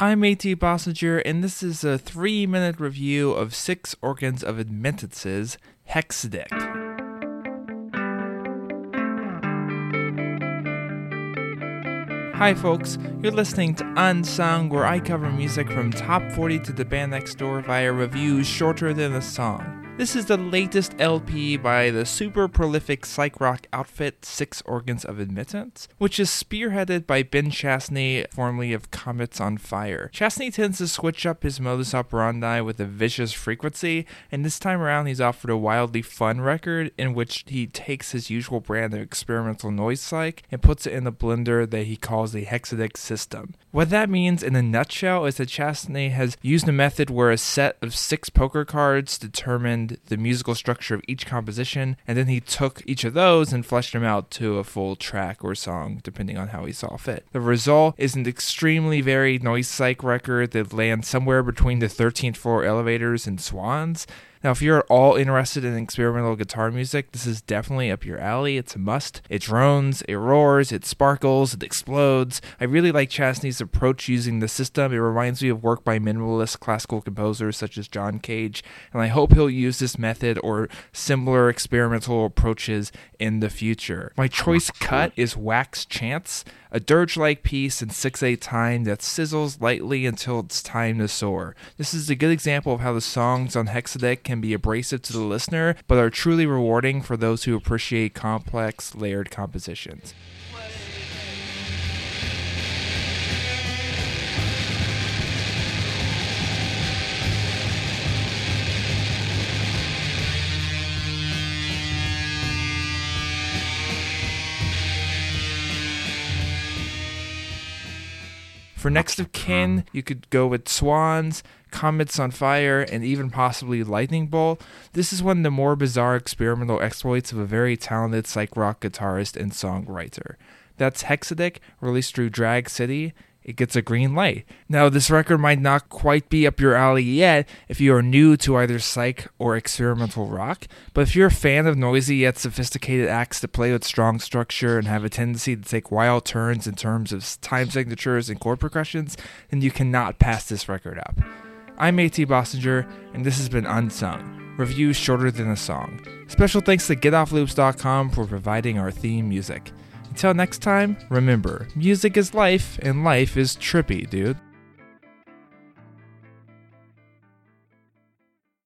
I'm AT Bossinger, and this is a three minute review of Six Organs of Admittances, Hexadic. Hi, folks. You're listening to Unsung, where I cover music from top 40 to the band next door via reviews shorter than a song. This is the latest LP by the super prolific psych rock outfit Six Organs of Admittance, which is spearheaded by Ben Chasney, formerly of Comets on Fire. Chasney tends to switch up his modus operandi with a vicious frequency, and this time around he's offered a wildly fun record in which he takes his usual brand of experimental noise psych and puts it in a blender that he calls the Hexadic system. What that means in a nutshell is that Chasney has used a method where a set of six poker cards determine the musical structure of each composition, and then he took each of those and fleshed them out to a full track or song, depending on how he saw fit. The result is an extremely varied noise psych record that lands somewhere between the 13th floor elevators and swans. Now, if you're at all interested in experimental guitar music, this is definitely up your alley. It's a must. It drones, it roars, it sparkles, it explodes. I really like Chasney's approach using the system. It reminds me of work by minimalist classical composers such as John Cage, and I hope he'll use this method or similar experimental approaches in the future. My choice cut is Wax Chance a dirge like piece in 6 8 time that sizzles lightly until it's time to soar. This is a good example of how the songs on Hexadic can be abrasive to the listener, but are truly rewarding for those who appreciate complex, layered compositions. For next of kin, mm. you could go with Swans, Comets on Fire, and even possibly Lightning Bolt. This is one of the more bizarre experimental exploits of a very talented psych rock guitarist and songwriter. That's Hexadic, released through Drag City, it gets a green light. Now, this record might not quite be up your alley yet if you are new to either psych or experimental rock, but if you're a fan of noisy yet sophisticated acts that play with strong structure and have a tendency to take wild turns in terms of time signatures and chord progressions, then you cannot pass this record up. I'm AT Bossinger, and this has been Unsung, reviews shorter than a song. Special thanks to GetOffLoops.com for providing our theme music. Until next time, remember music is life, and life is trippy, dude.